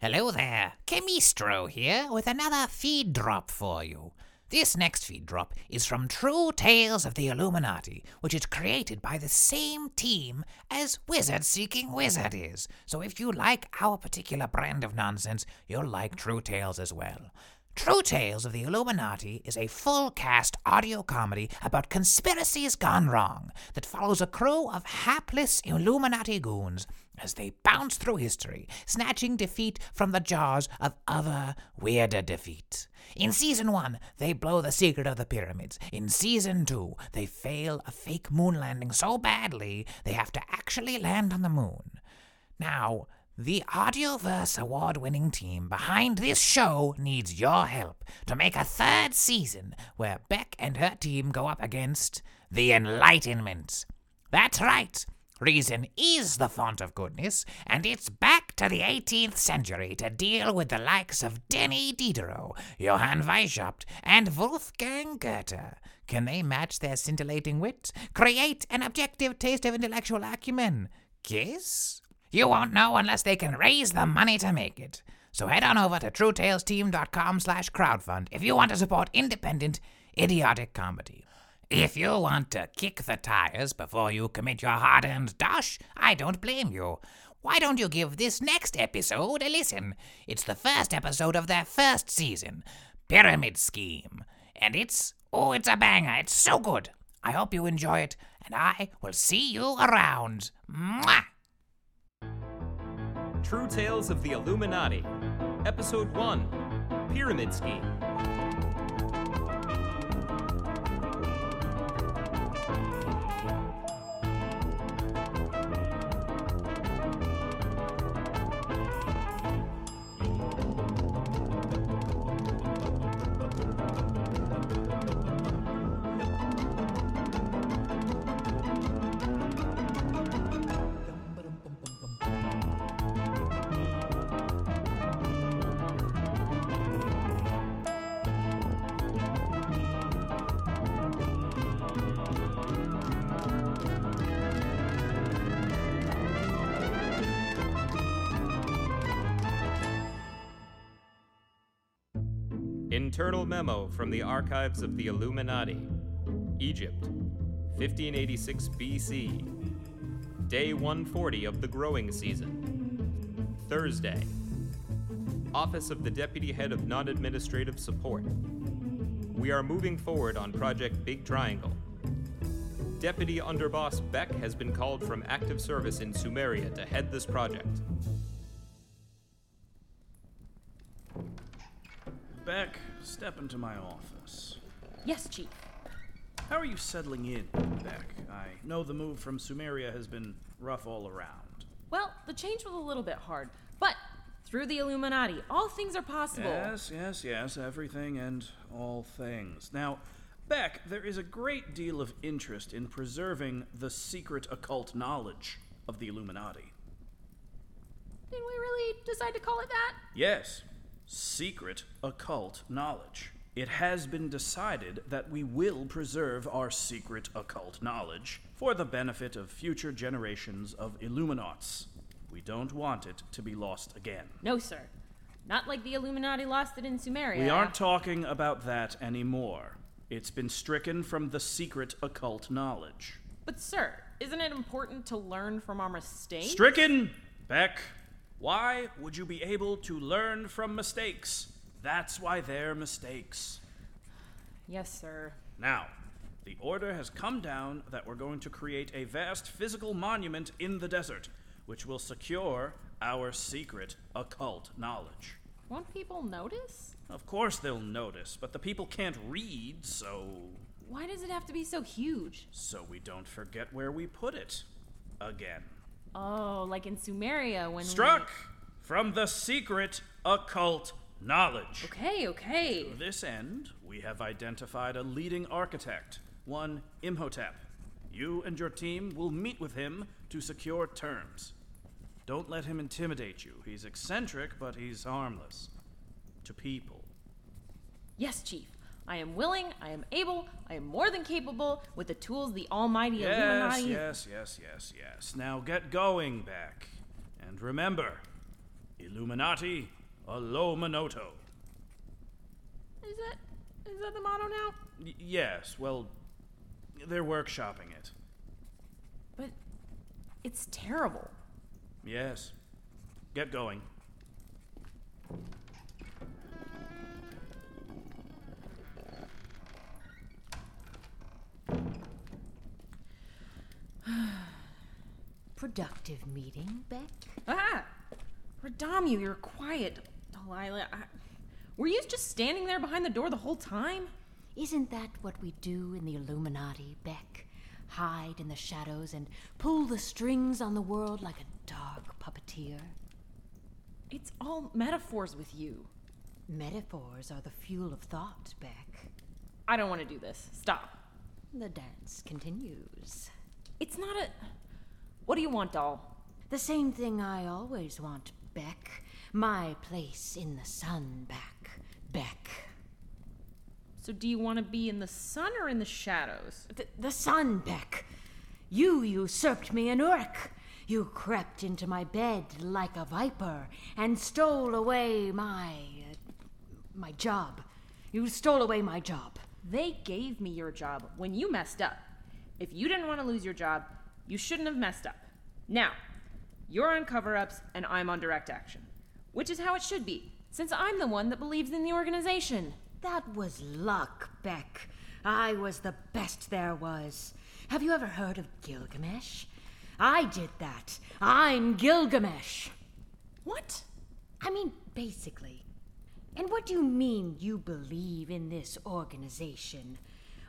Hello there, Chemistro here with another feed drop for you. This next feed drop is from True Tales of the Illuminati, which is created by the same team as Wizard Seeking Wizard is. So if you like our particular brand of nonsense, you'll like True Tales as well. True Tales of the Illuminati is a full cast audio comedy about conspiracies gone wrong that follows a crew of hapless Illuminati goons as they bounce through history, snatching defeat from the jaws of other weirder defeat. In season one, they blow the secret of the pyramids. In season two, they fail a fake moon landing so badly they have to actually land on the moon. Now, the Audioverse award winning team behind this show needs your help to make a third season where Beck and her team go up against the Enlightenment. That's right. Reason is the font of goodness, and it's back to the 18th century to deal with the likes of Denis Diderot, Johann Weishaupt, and Wolfgang Goethe. Can they match their scintillating wit? Create an objective taste of intellectual acumen? Kiss? You won't know unless they can raise the money to make it. So head on over to truetalesteam.com slash crowdfund if you want to support independent, idiotic comedy. If you want to kick the tires before you commit your hard-earned dosh, I don't blame you. Why don't you give this next episode a listen? It's the first episode of their first season, Pyramid Scheme. And it's, oh, it's a banger. It's so good. I hope you enjoy it, and I will see you around. Mwah! True Tales of the Illuminati, Episode 1 Pyramid Scheme. Internal memo from the archives of the Illuminati. Egypt, 1586 BC. Day 140 of the growing season. Thursday. Office of the Deputy Head of Non Administrative Support. We are moving forward on Project Big Triangle. Deputy Underboss Beck has been called from active service in Sumeria to head this project. Beck, step into my office. Yes, Chief. How are you settling in, Beck? I know the move from Sumeria has been rough all around. Well, the change was a little bit hard, but through the Illuminati, all things are possible. Yes, yes, yes, everything and all things. Now, Beck, there is a great deal of interest in preserving the secret occult knowledge of the Illuminati. Did we really decide to call it that? Yes, secret occult knowledge. It has been decided that we will preserve our secret occult knowledge for the benefit of future generations of Illuminauts. We don't want it to be lost again. No, sir. Not like the Illuminati lost it in Sumeria. We aren't talking about that anymore. It's been stricken from the secret occult knowledge. But, sir, isn't it important to learn from our mistakes? Stricken! Beck, why would you be able to learn from mistakes? That's why they're mistakes. Yes, sir. Now, the order has come down that we're going to create a vast physical monument in the desert, which will secure our secret occult knowledge. Won't people notice? Of course they'll notice, but the people can't read, so. Why does it have to be so huge? so we don't forget where we put it. Again. Oh, like in Sumeria when. we- Struck from the secret occult knowledge. Okay, okay. To this end, we have identified a leading architect, one Imhotep. You and your team will meet with him to secure terms. Don't let him intimidate you. He's eccentric, but he's harmless. To people. Yes, Chief. I am willing, I am able, I am more than capable with the tools the almighty Yes, Illuminati. yes, yes, yes, yes. Now get going, back. And remember, Illuminati, Alomanoto. Is that is that the motto now? Y- yes, well, they're workshopping it. But it's terrible. Yes. Get going. Productive meeting, Beck? Ah! Radamu, you're quiet. Delilah, I, were you just standing there behind the door the whole time? Isn't that what we do in the Illuminati, Beck? Hide in the shadows and pull the strings on the world like a dark puppeteer? It's all metaphors with you. Metaphors are the fuel of thought, Beck. I don't want to do this. Stop. The dance continues. It's not a. What do you want, doll? The same thing I always want, Beck. My place in the sun back, Beck. So, do you want to be in the sun or in the shadows? The, the sun, Beck. You usurped me in Uruk. You crept into my bed like a viper and stole away my. Uh, my job. You stole away my job. They gave me your job when you messed up. If you didn't want to lose your job, you shouldn't have messed up. Now, you're on cover ups and I'm on direct action, which is how it should be, since I'm the one that believes in the organization. That was luck, Beck. I was the best there was. Have you ever heard of Gilgamesh? I did that. I'm Gilgamesh. What? I mean, basically. And what do you mean you believe in this organization?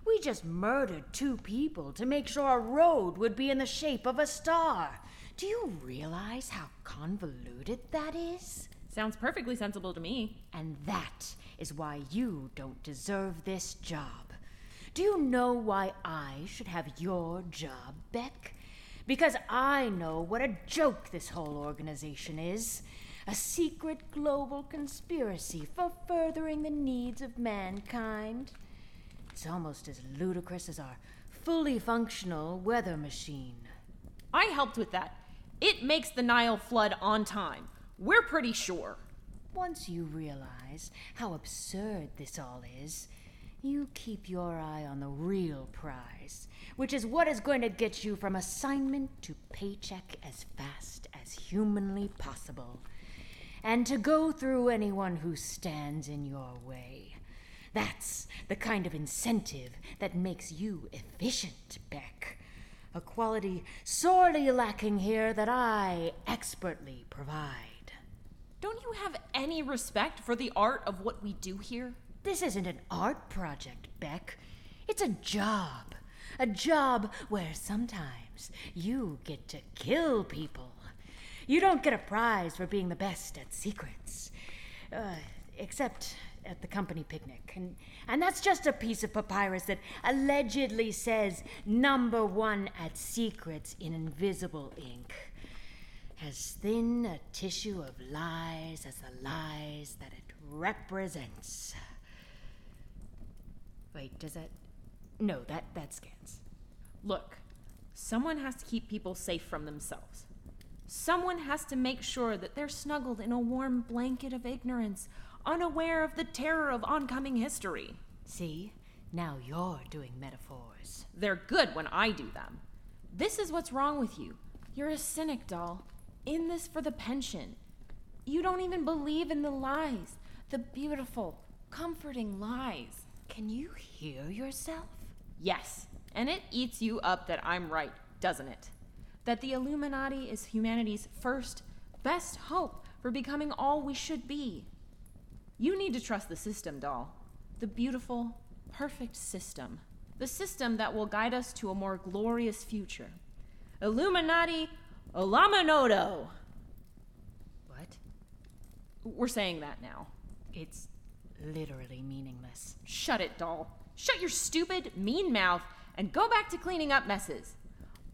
We just murdered two people to make sure a road would be in the shape of a star. Do you realize how convoluted that is? Sounds perfectly sensible to me. And that is why you don't deserve this job. Do you know why I should have your job, Beck? Because I know what a joke this whole organization is a secret global conspiracy for furthering the needs of mankind. It's almost as ludicrous as our fully functional weather machine. I helped with that. It makes the Nile flood on time. We're pretty sure. Once you realize how absurd this all is, you keep your eye on the real prize, which is what is going to get you from assignment to paycheck as fast as humanly possible, and to go through anyone who stands in your way. That's the kind of incentive that makes you efficient, Beck. A quality sorely lacking here that I expertly provide. Don't you have any respect for the art of what we do here? This isn't an art project, Beck. It's a job. A job where sometimes you get to kill people. You don't get a prize for being the best at secrets. Uh, except at the company picnic. And, and that's just a piece of papyrus that allegedly says number one at secrets in invisible ink. As thin a tissue of lies as the lies that it represents. Wait, does that. No, that, that scans. Look, someone has to keep people safe from themselves. Someone has to make sure that they're snuggled in a warm blanket of ignorance, unaware of the terror of oncoming history. See? Now you're doing metaphors. They're good when I do them. This is what's wrong with you. You're a cynic, doll. In this for the pension. You don't even believe in the lies, the beautiful, comforting lies. Can you hear yourself? Yes, and it eats you up that I'm right, doesn't it? That the Illuminati is humanity's first, best hope for becoming all we should be. You need to trust the system, doll. The beautiful, perfect system. The system that will guide us to a more glorious future. Illuminati Olamanoto! What? We're saying that now. It's literally meaningless. Shut it, doll. Shut your stupid, mean mouth and go back to cleaning up messes.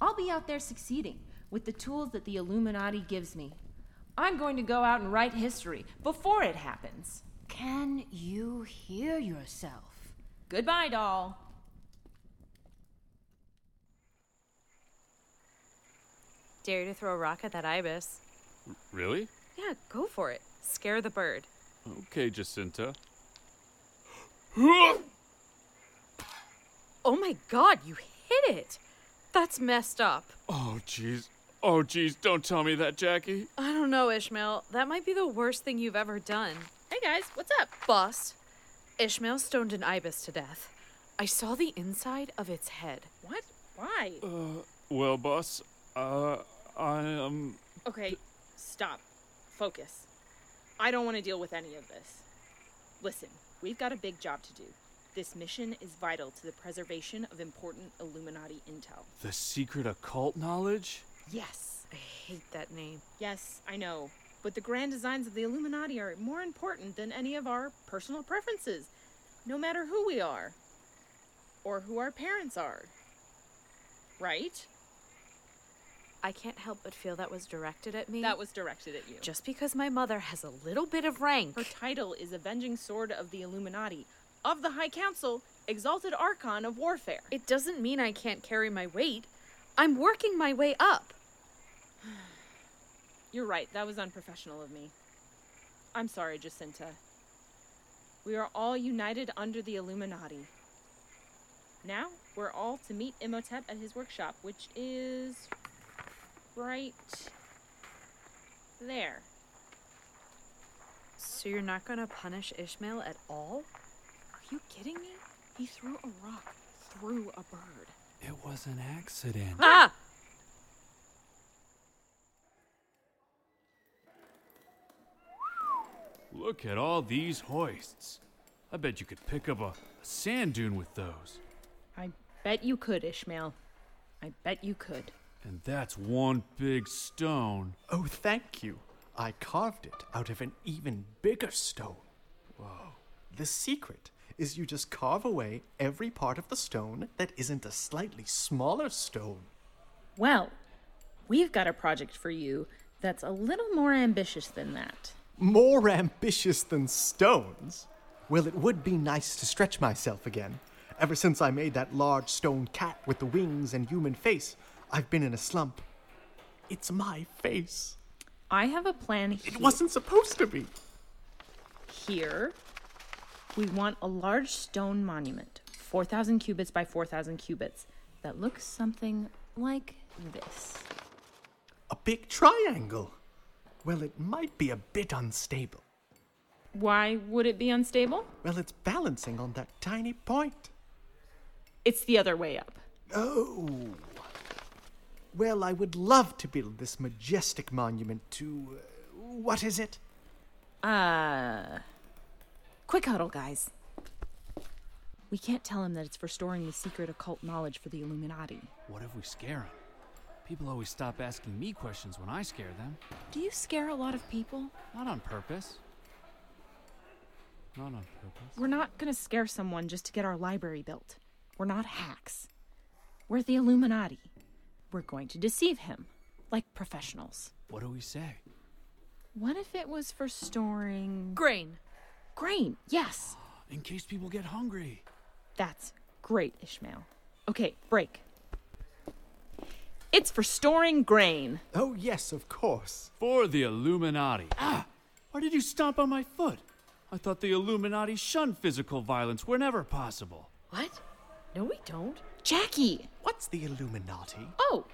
I'll be out there succeeding with the tools that the Illuminati gives me. I'm going to go out and write history before it happens. Can you hear yourself? Goodbye, doll. Dare to throw a rock at that ibis. Really? Yeah, go for it. Scare the bird. Okay, Jacinta. Oh my god, you hit it! That's messed up. Oh, jeez. Oh, jeez, don't tell me that, Jackie. I don't know, Ishmael. That might be the worst thing you've ever done. Hey guys, what's up? Boss, Ishmael stoned an ibis to death. I saw the inside of its head. What? Why? Uh, well, boss, uh, I am. Okay, stop. Focus. I don't want to deal with any of this. Listen, we've got a big job to do. This mission is vital to the preservation of important Illuminati intel. The secret occult knowledge? Yes. I hate that name. Yes, I know. But the grand designs of the Illuminati are more important than any of our personal preferences, no matter who we are or who our parents are. Right? I can't help but feel that was directed at me. That was directed at you. just because my mother has a little bit of rank. Her title is Avenging Sword of the Illuminati, of the High Council, Exalted Archon of Warfare. It doesn't mean I can't carry my weight. I'm working my way up. You're right, that was unprofessional of me. I'm sorry, Jacinta. We are all united under the Illuminati. Now, we're all to meet Imhotep at his workshop, which is right there. So you're not gonna punish Ishmael at all? Are you kidding me? He threw a rock through a bird. It was an accident. Ah! Look at all these hoists. I bet you could pick up a, a sand dune with those. I bet you could, Ishmael. I bet you could. And that's one big stone. Oh, thank you. I carved it out of an even bigger stone. Whoa. The secret is you just carve away every part of the stone that isn't a slightly smaller stone. Well, we've got a project for you that's a little more ambitious than that. More ambitious than stones? Well, it would be nice to stretch myself again. Ever since I made that large stone cat with the wings and human face, I've been in a slump. It's my face. I have a plan here. It wasn't supposed to be. here. We want a large stone monument, 4,000 cubits by 4,000 cubits, that looks something like this. A big triangle. Well, it might be a bit unstable. Why would it be unstable? Well, it's balancing on that tiny point. It's the other way up. Oh. Well, I would love to build this majestic monument to. Uh, what is it? Uh. Quick huddle, guys. We can't tell him that it's for storing the secret occult knowledge for the Illuminati. What if we scare him? People always stop asking me questions when I scare them. Do you scare a lot of people? Not on purpose. Not on purpose. We're not gonna scare someone just to get our library built. We're not hacks. We're the Illuminati. We're going to deceive him, like professionals. What do we say? What if it was for storing Grain. grain? Yes, In case people get hungry. that's great, Ishmael. Okay, break. It's for storing grain. Oh, yes, of course. For the Illuminati. Ah! Why did you stomp on my foot? I thought the Illuminati shunned physical violence whenever possible. What? No, we don't. Jackie! What's the Illuminati? Oh,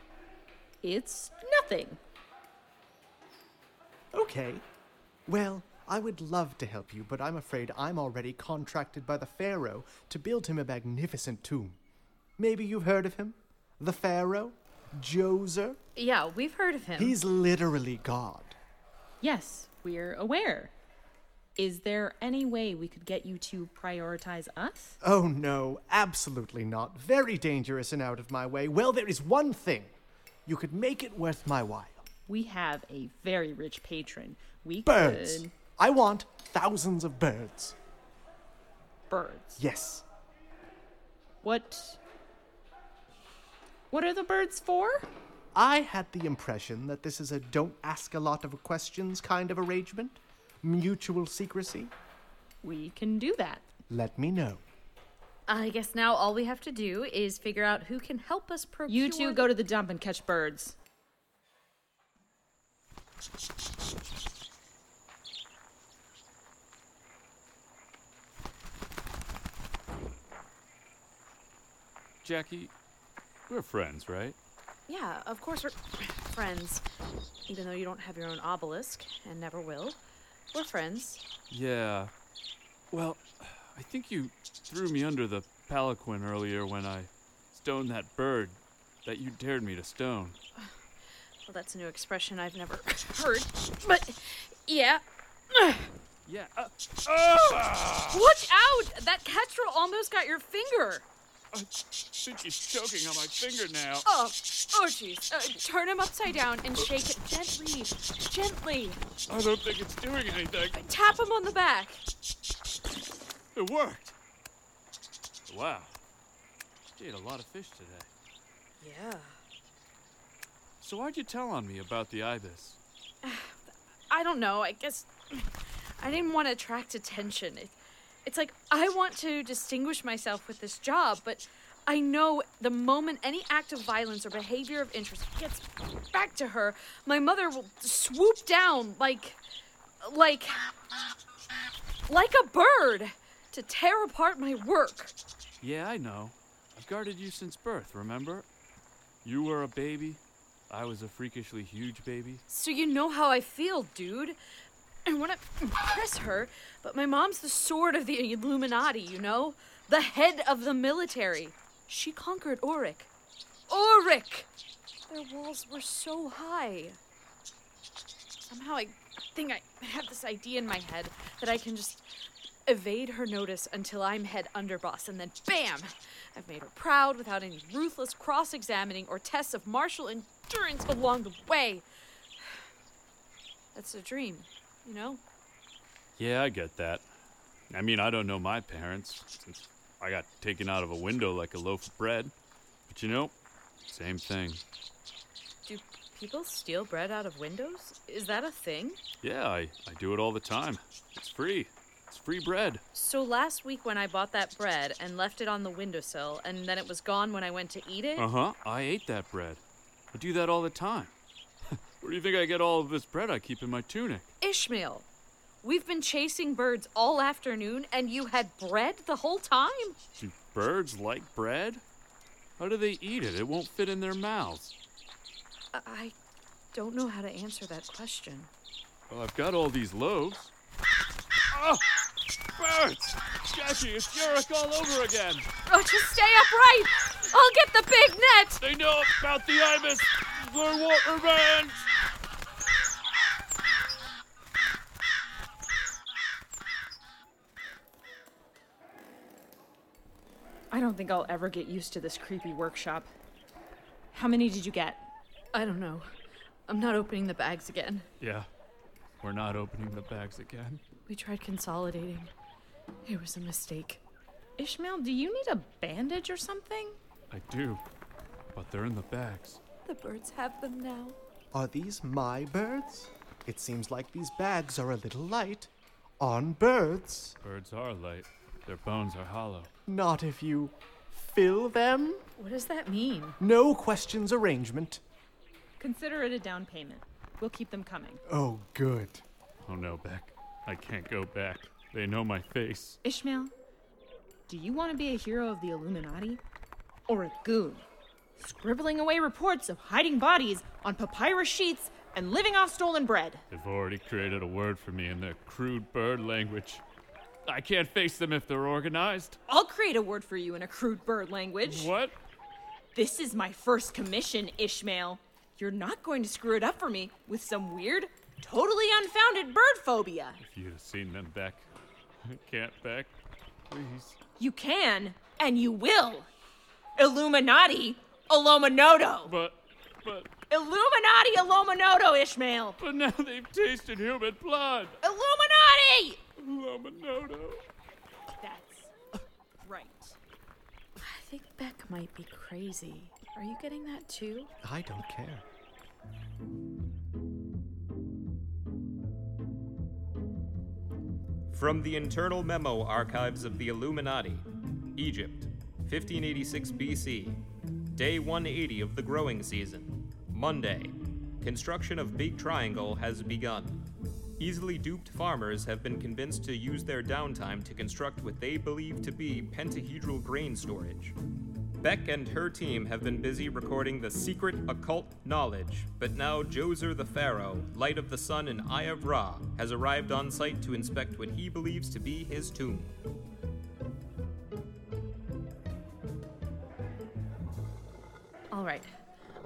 it's nothing. Okay. Well, I would love to help you, but I'm afraid I'm already contracted by the Pharaoh to build him a magnificent tomb. Maybe you've heard of him? The Pharaoh? Djoser? Yeah, we've heard of him. He's literally God. Yes, we're aware. Is there any way we could get you to prioritize us? Oh no, absolutely not. Very dangerous and out of my way. Well, there is one thing. You could make it worth my while. We have a very rich patron. We Birds. could. I want thousands of birds. Birds. Yes. What. What are the birds for? I had the impression that this is a don't ask a lot of questions kind of arrangement, mutual secrecy. We can do that. Let me know. I guess now all we have to do is figure out who can help us procure. You two go to the dump and catch birds. Jackie, we're friends, right? Yeah, of course we're friends. Even though you don't have your own obelisk and never will. We're friends. Yeah. Well, I think you threw me under the palanquin earlier when I stoned that bird that you dared me to stone. Well, that's a new expression I've never heard. But yeah. Yeah. Uh, ah! Watch out! That kestrel almost got your finger. I think he's choking on my finger now. Oh, oh, jeez. Uh, turn him upside down and shake it gently, gently. I don't think it's doing anything. Tap him on the back. It worked. Wow. She ate a lot of fish today. Yeah. So why'd you tell on me about the ibis? I don't know. I guess I didn't want to attract attention. It, it's like I want to distinguish myself with this job, but I know the moment any act of violence or behavior of interest gets back to her, my mother will swoop down like like like a bird to tear apart my work. Yeah, I know. I've guarded you since birth, remember? You were a baby. I was a freakishly huge baby. So you know how I feel, dude. I want to impress her, but my mom's the sword of the Illuminati, you know? The head of the military. She conquered Uruk. Uruk! Their walls were so high. Somehow I think I have this idea in my head that I can just evade her notice until I'm head underboss, and then BAM! I've made her proud without any ruthless cross examining or tests of martial endurance along the way. That's a dream, you know? Yeah, I get that. I mean, I don't know my parents, since I got taken out of a window like a loaf of bread. But you know, same thing. Do people steal bread out of windows? Is that a thing? Yeah, I, I do it all the time. It's free. It's free bread. So last week when I bought that bread and left it on the windowsill, and then it was gone when I went to eat it? Uh huh. I ate that bread. I do that all the time. Where do you think I get all of this bread I keep in my tunic? Ishmael, we've been chasing birds all afternoon, and you had bread the whole time? Do birds like bread? How do they eat it? It won't fit in their mouths. I- don't know how to answer that question. Well, I've got all these loaves. Oh! Birds! Jackie, it's Uruk all over again! Oh, just stay upright! I'll get the big net! They know about the ibis! They want revenge! Don't think I'll ever get used to this creepy workshop. How many did you get? I don't know. I'm not opening the bags again. Yeah, we're not opening the bags again. We tried consolidating. It was a mistake. Ishmael, do you need a bandage or something? I do, but they're in the bags. The birds have them now. Are these my birds? It seems like these bags are a little light. On birds. Birds are light. Their bones are hollow. Not if you fill them. What does that mean? No questions arrangement. Consider it a down payment. We'll keep them coming. Oh, good. Oh no, Beck. I can't go back. They know my face. Ishmael, do you want to be a hero of the Illuminati? Or a goon? Scribbling away reports of hiding bodies on papyrus sheets and living off stolen bread. They've already created a word for me in their crude bird language. I can't face them if they're organized. I'll create a word for you in a crude bird language. What? This is my first commission, Ishmael. You're not going to screw it up for me with some weird, totally unfounded bird phobia. If you'd have seen them, Beck. I can't, Beck. Please. You can, and you will. Illuminati, Illuminato. But, but, Illuminati, Illuminato, Ishmael. but now they've tasted human blood. Illuminati! Luminoto. That's right. I think Beck might be crazy. Are you getting that too? I don't care. From the Internal Memo Archives of the Illuminati, Egypt, 1586 BC, Day 180 of the growing season, Monday. Construction of Big Triangle has begun. Easily duped farmers have been convinced to use their downtime to construct what they believe to be pentahedral grain storage. Beck and her team have been busy recording the secret occult knowledge, but now Djoser the Pharaoh, Light of the Sun, and Eye of Ra has arrived on site to inspect what he believes to be his tomb. All right,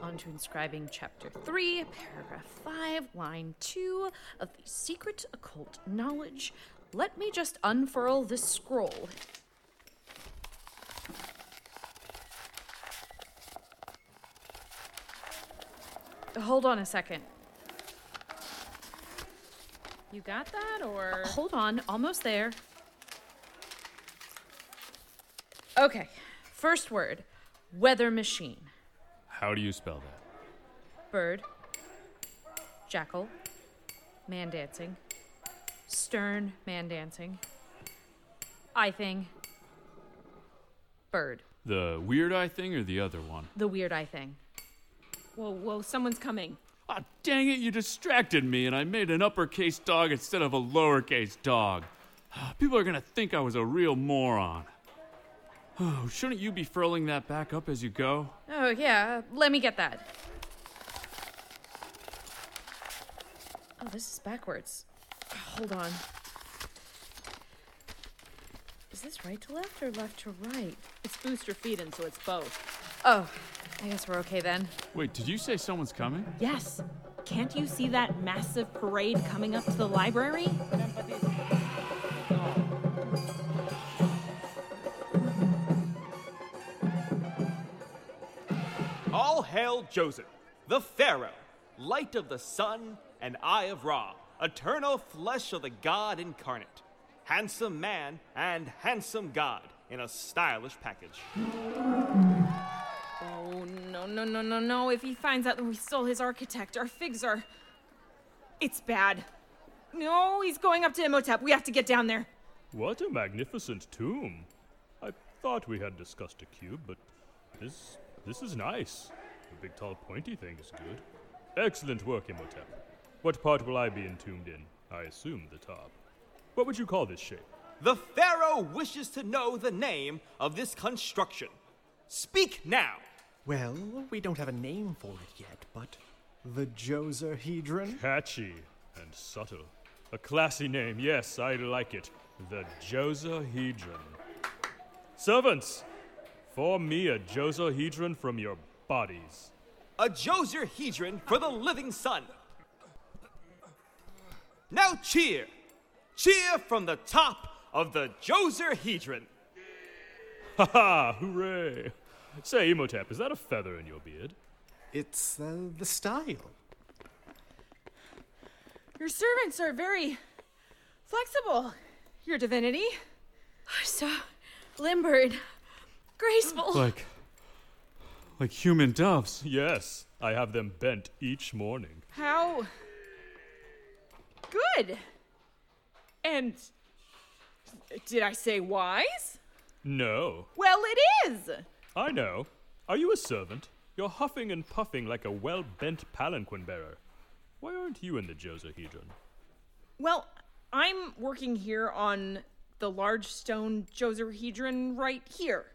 on to inscribing chapter 3, paragraph 5, line 2 of the secret occult knowledge. Let me just unfurl this scroll. Hold on a second. You got that, or Hold on, almost there. Okay, first word weather machine. How do you spell that? Bird, jackal, man dancing, stern man dancing, eye thing, bird, The weird eye thing or the other one? the weird eye thing. whoa, whoa, someone's coming. Ah, dang it, you distracted me and I made an uppercase dog instead of a lowercase dog. People are gonna think I was a real moron. Oh, shouldn't you be furling that back up as you go? Oh, yeah, let me get that. Oh, this is backwards. Hold on. Is this right to left or left to right? It's boustrophedon, so it's both. Oh, I guess we're okay then. Wait, did you say someone's coming? Yes. Can't you see that massive parade coming up to the library? Hail Djoser, the Pharaoh, light of the sun and eye of Ra, eternal flesh of the God incarnate, handsome man and handsome God in a stylish package. Oh, no, no, no, no, no. If he finds out that we stole his architect, our figs are. It's bad. No, he's going up to Imhotep. We have to get down there. What a magnificent tomb. I thought we had discussed a cube, but this this is nice. The big tall pointy thing is good. Excellent work, Imhotep. What part will I be entombed in? I assume the top. What would you call this shape? The Pharaoh wishes to know the name of this construction. Speak now! Well, we don't have a name for it yet, but the Joserhedron? Catchy and subtle. A classy name, yes, I like it. The Josahedron. Servants, form me a Josahedron from your bodies. A Joserhedron for the living sun. Now cheer! Cheer from the top of the Joserhedron. Ha ha! Hooray! Say, Imhotep, is that a feather in your beard? It's uh, the style. Your servants are very flexible, Your Divinity. So limbered, graceful. Like. Like human doves. Yes, I have them bent each morning. How good. And did I say wise? No, Well, it is. I know. Are you a servant? You're huffing and puffing like a well bent palanquin bearer. Why aren't you in the Josahedron? Well, I'm working here on the large stone Joserhedron right here.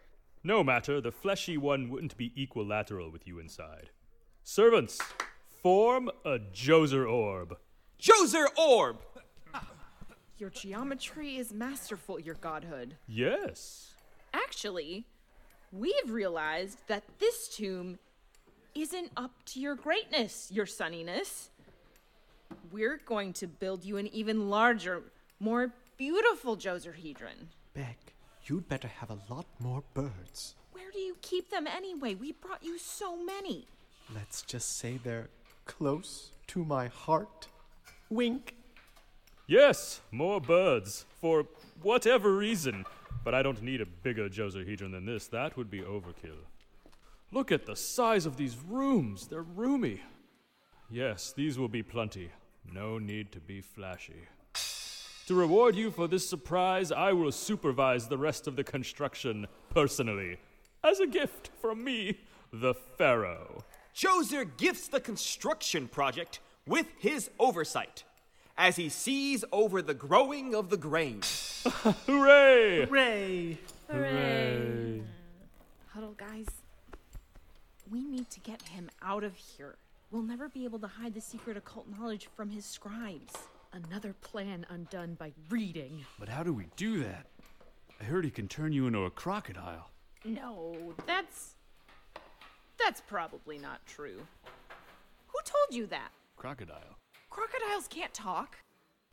No matter, the fleshy one wouldn't be equilateral with you inside. Servants, form a Joser orb. Joser orb! Your geometry is masterful, your godhood. Yes. Actually, we've realized that this tomb isn't up to your greatness, your sunniness. We're going to build you an even larger, more beautiful Joserhedron. Beck, you'd better have a lot more birds. Where do you keep them anyway? We brought you so many. Let's just say they're close to my heart. Wink. Yes, more birds. For whatever reason. But I don't need a bigger Josahedron than this. That would be overkill. Look at the size of these rooms. They're roomy. Yes, these will be plenty. No need to be flashy. To reward you for this surprise, I will supervise the rest of the construction personally. As a gift from me, the Pharaoh. Djoser gifts the construction project with his oversight. as he sees over the growing of the grain. Hooray! Hooray! Hooray! Huddle, guys. We need to get him out of here. We'll never be able to hide the secret occult knowledge from his scribes. Another plan undone by reading. But how do we do that? I heard he can turn you into a crocodile. No, that's. That's probably not true. Who told you that? Crocodile? Crocodiles can't talk.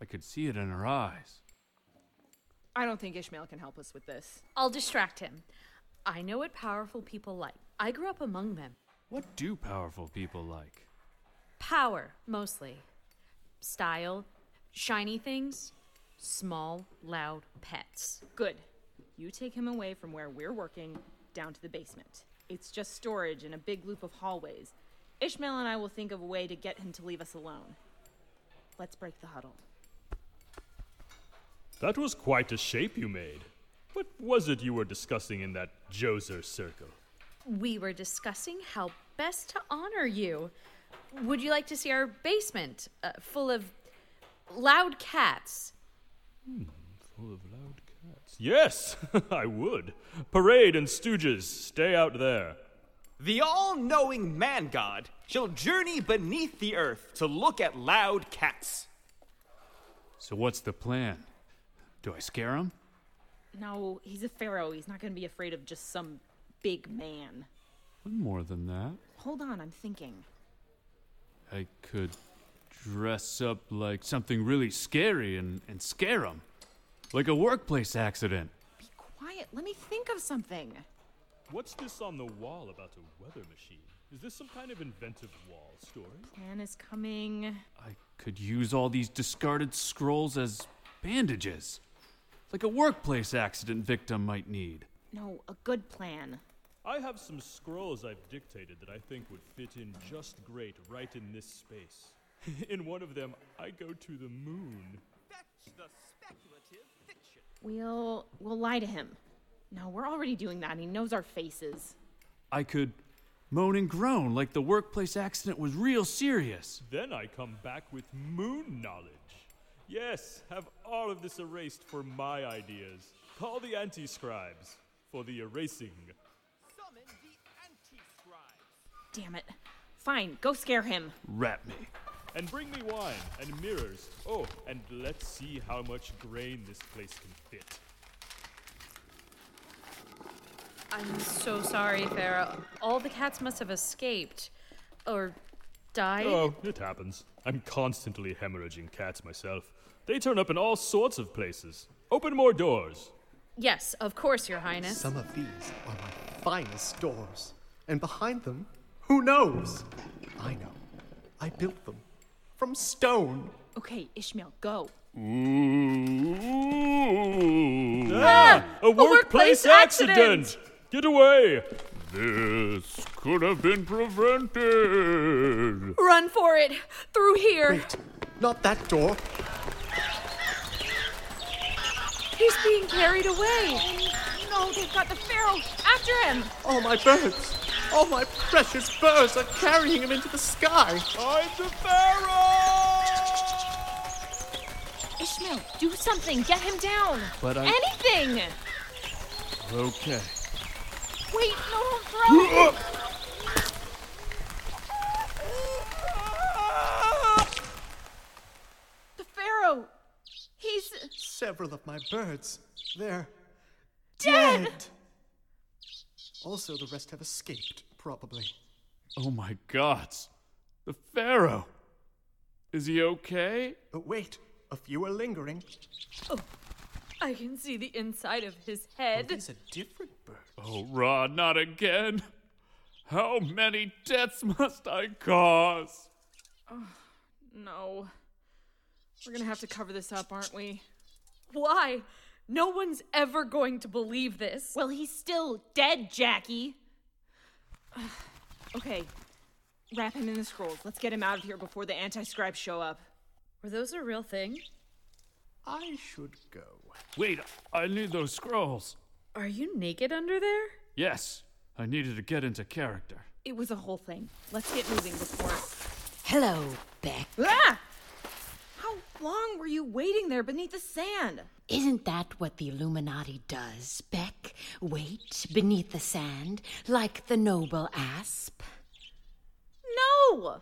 I could see it in her eyes. I don't think Ishmael can help us with this. I'll distract him. I know what powerful people like. I grew up among them. What do powerful people like? Power, mostly. Style, shiny things, small, loud pets. Good. You take him away from where we're working down to the basement. It's just storage and a big loop of hallways. Ishmael and I will think of a way to get him to leave us alone. Let's break the huddle. That was quite a shape you made. What was it you were discussing in that Joser circle? We were discussing how best to honor you. Would you like to see our basement uh, full of loud cats? Hmm, Full of loud cats. Yes, I would. Parade and Stooges, stay out there. The all knowing man god shall journey beneath the earth to look at loud cats. So what's the plan? Do I scare him? No, he's a pharaoh. He's not going to be afraid of just some big man. One more than that. Hold on, I'm thinking. I could dress up like something really scary and, and scare him. Like a workplace accident. Be quiet. Let me think of something. What's this on the wall about a weather machine? Is this some kind of inventive wall story? Plan is coming. I could use all these discarded scrolls as bandages. Like a workplace accident victim might need. No, a good plan. I have some scrolls I've dictated that I think would fit in just great right in this space. in one of them, I go to the moon. Fetch the speculative fiction. We'll we'll lie to him. No, we're already doing that. He knows our faces. I could moan and groan like the workplace accident was real serious. Then I come back with moon knowledge. Yes, have all of this erased for my ideas. Call the anti scribes for the erasing. Summon the anti-scribes. Damn it. Fine, go scare him. Rat me. And bring me wine and mirrors. Oh, and let's see how much grain this place can fit. I'm so sorry, Pharaoh. All the cats must have escaped. Or died. Oh, it happens. I'm constantly hemorrhaging cats myself. They turn up in all sorts of places. Open more doors. Yes, of course, Your Highness. Some of these are my finest doors. And behind them, who knows? I know. I built them from stone. Okay, Ishmael, go. Ooh. Ah, a workplace workplace accident! accident! Get away! This could have been prevented. Run for it! Through here! Wait, not that door. He's being carried away! No, they've got the pharaoh after him. All my birds, all my precious birds are carrying him into the sky. I'm the Pharaoh! Ishmael, do something. Get him down. But I. Anything. Okay. Wait, no, don't throw. the pharaoh. He's Several of my birds, they're Dead! dead. Also, the rest have escaped, probably. Oh my gods. The Pharaoh. Is he okay? But wait, a few are lingering. Oh, I can see the inside of his Oh, head. these are different bird. Oh, Ra, not again. How many deaths must I cause? Oh, no. We're gonna have to cover this up, aren't we? Why? No one's ever going to believe this. Well, he's still dead, Jackie. okay, wrap him in the scrolls. Let's get him out of here before the anti-scribes show up. Were those a real thing? I should go. Wait, I need those scrolls. Are you naked under there? Yes, I needed to get into character. It was a whole thing. Let's get moving before. Hello, Beck. Ah! How long were you waiting there beneath the sand? Isn't that what the Illuminati does, Beck? Wait beneath the sand, like the noble asp? No!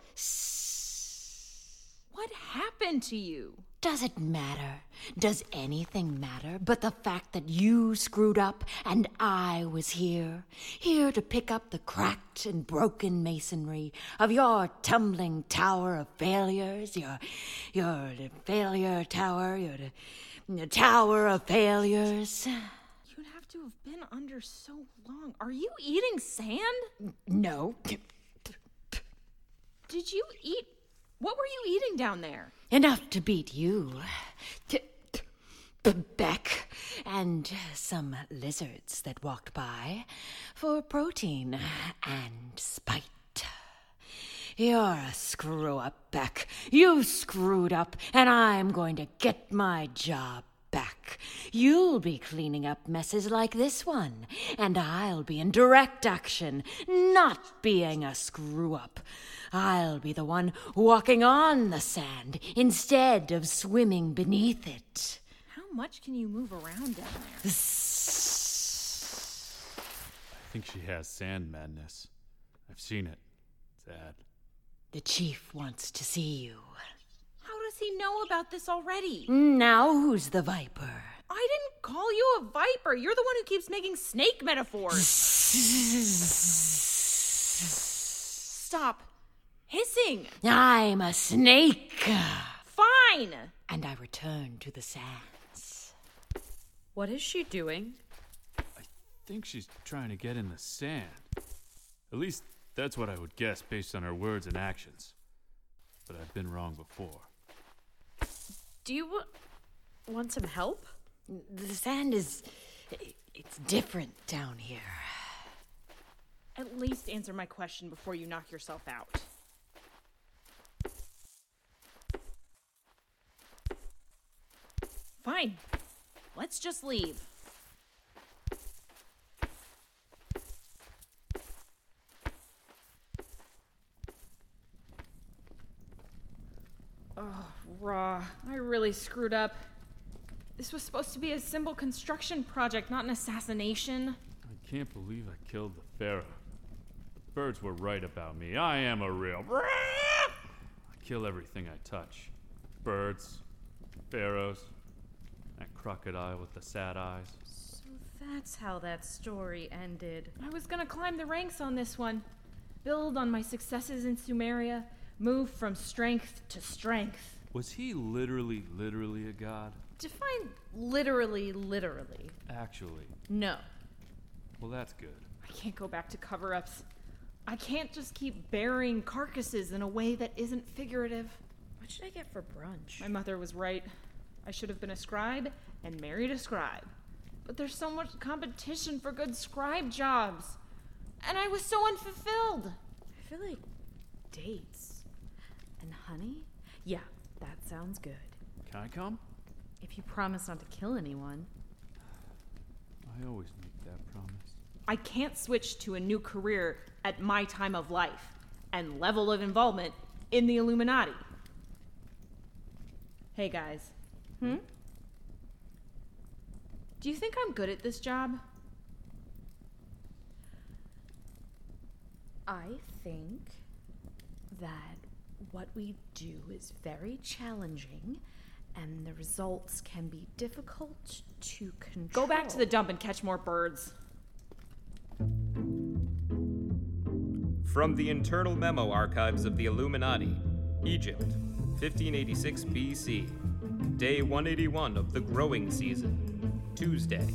What happened to you? Does it matter? Does anything matter but the fact that you screwed up and I was here? Here to pick up the cracked and broken masonry of your tumbling tower of failures, your, your failure tower, your, your tower of failures. You'd have to have been under so long. Are you eating sand? No. Did you eat. What were you eating down there? Enough to beat you. T- Beck and some lizards that walked by for protein and spite. You're a screw up, Beck. You screwed up, and I'm going to get my job back. You'll be cleaning up messes like this one, and I'll be in direct action, not being a screw up. I'll be the one walking on the sand instead of swimming beneath it. How much can you move around down there? I think she has sand madness. I've seen it. Sad. The chief wants to see you. How does he know about this already? Now who's the viper? I didn't call you a viper. You're the one who keeps making snake metaphors. Stop hissing. I'm a snake. Fine. And I return to the sands. What is she doing? I think she's trying to get in the sand. At least that's what I would guess based on her words and actions. But I've been wrong before. Do you wa- want some help? The sand is. It's different down here. At least answer my question before you knock yourself out. Fine. Let's just leave. Oh, Ra. I really screwed up. This was supposed to be a simple construction project, not an assassination. I can't believe I killed the Pharaoh. The birds were right about me. I am a real. I kill everything I touch birds, pharaohs, that crocodile with the sad eyes. So that's how that story ended. I was gonna climb the ranks on this one, build on my successes in Sumeria, move from strength to strength. Was he literally, literally a god? Define literally, literally. Actually. No. Well, that's good. I can't go back to cover ups. I can't just keep burying carcasses in a way that isn't figurative. What should I get for brunch? My mother was right. I should have been a scribe and married a scribe. But there's so much competition for good scribe jobs. And I was so unfulfilled. I feel like dates. And honey? Yeah, that sounds good. Can I come? If you promise not to kill anyone. I always make that promise. I can't switch to a new career at my time of life and level of involvement in the Illuminati. Hey guys. Hmm? Do you think I'm good at this job? I think that what we do is very challenging and the results can be difficult to control. Go back to the dump and catch more birds. From the internal memo archives of the Illuminati, Egypt, 1586 BC, day 181 of the growing season, Tuesday.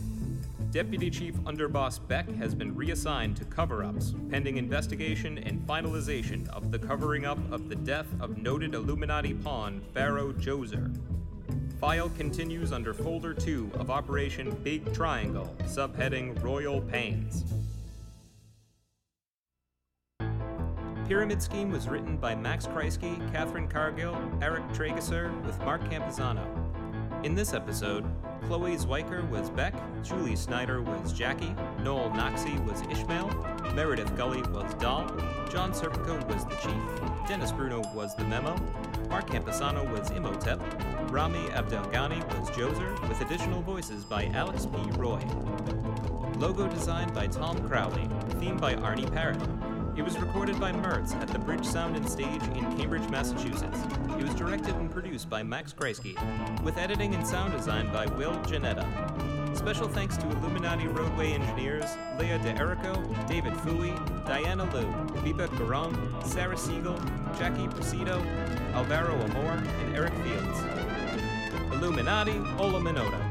Deputy Chief Underboss Beck has been reassigned to cover ups pending investigation and finalization of the covering up of the death of noted Illuminati pawn Pharaoh Djoser. File continues under Folder 2 of Operation Big Triangle, subheading Royal Pains. Pyramid Scheme was written by Max Kreisky, Catherine Cargill, Eric Trageser, with Mark Campizano. In this episode, Chloe Zwiker was Beck, Julie Snyder was Jackie, Noel Noxie was Ishmael, Meredith Gully was Doll, John Serpico was the Chief, Dennis Bruno was the Memo, Mark Camposano was Imhotep, Rami Abdelghani was Djoser, with additional voices by Alex P. Roy. Logo designed by Tom Crowley, theme by Arnie Parrott. It was recorded by Mertz at the Bridge Sound and Stage in Cambridge, Massachusetts. It was directed and produced by Max Kreisky, with editing and sound design by Will Janetta. Special thanks to Illuminati roadway engineers Leah DeErico, David Fui, Diana Liu, Vipek Garon, Sarah Siegel, Jackie Presido, Alvaro Amor, and Eric Fields. Illuminati Ola Minota.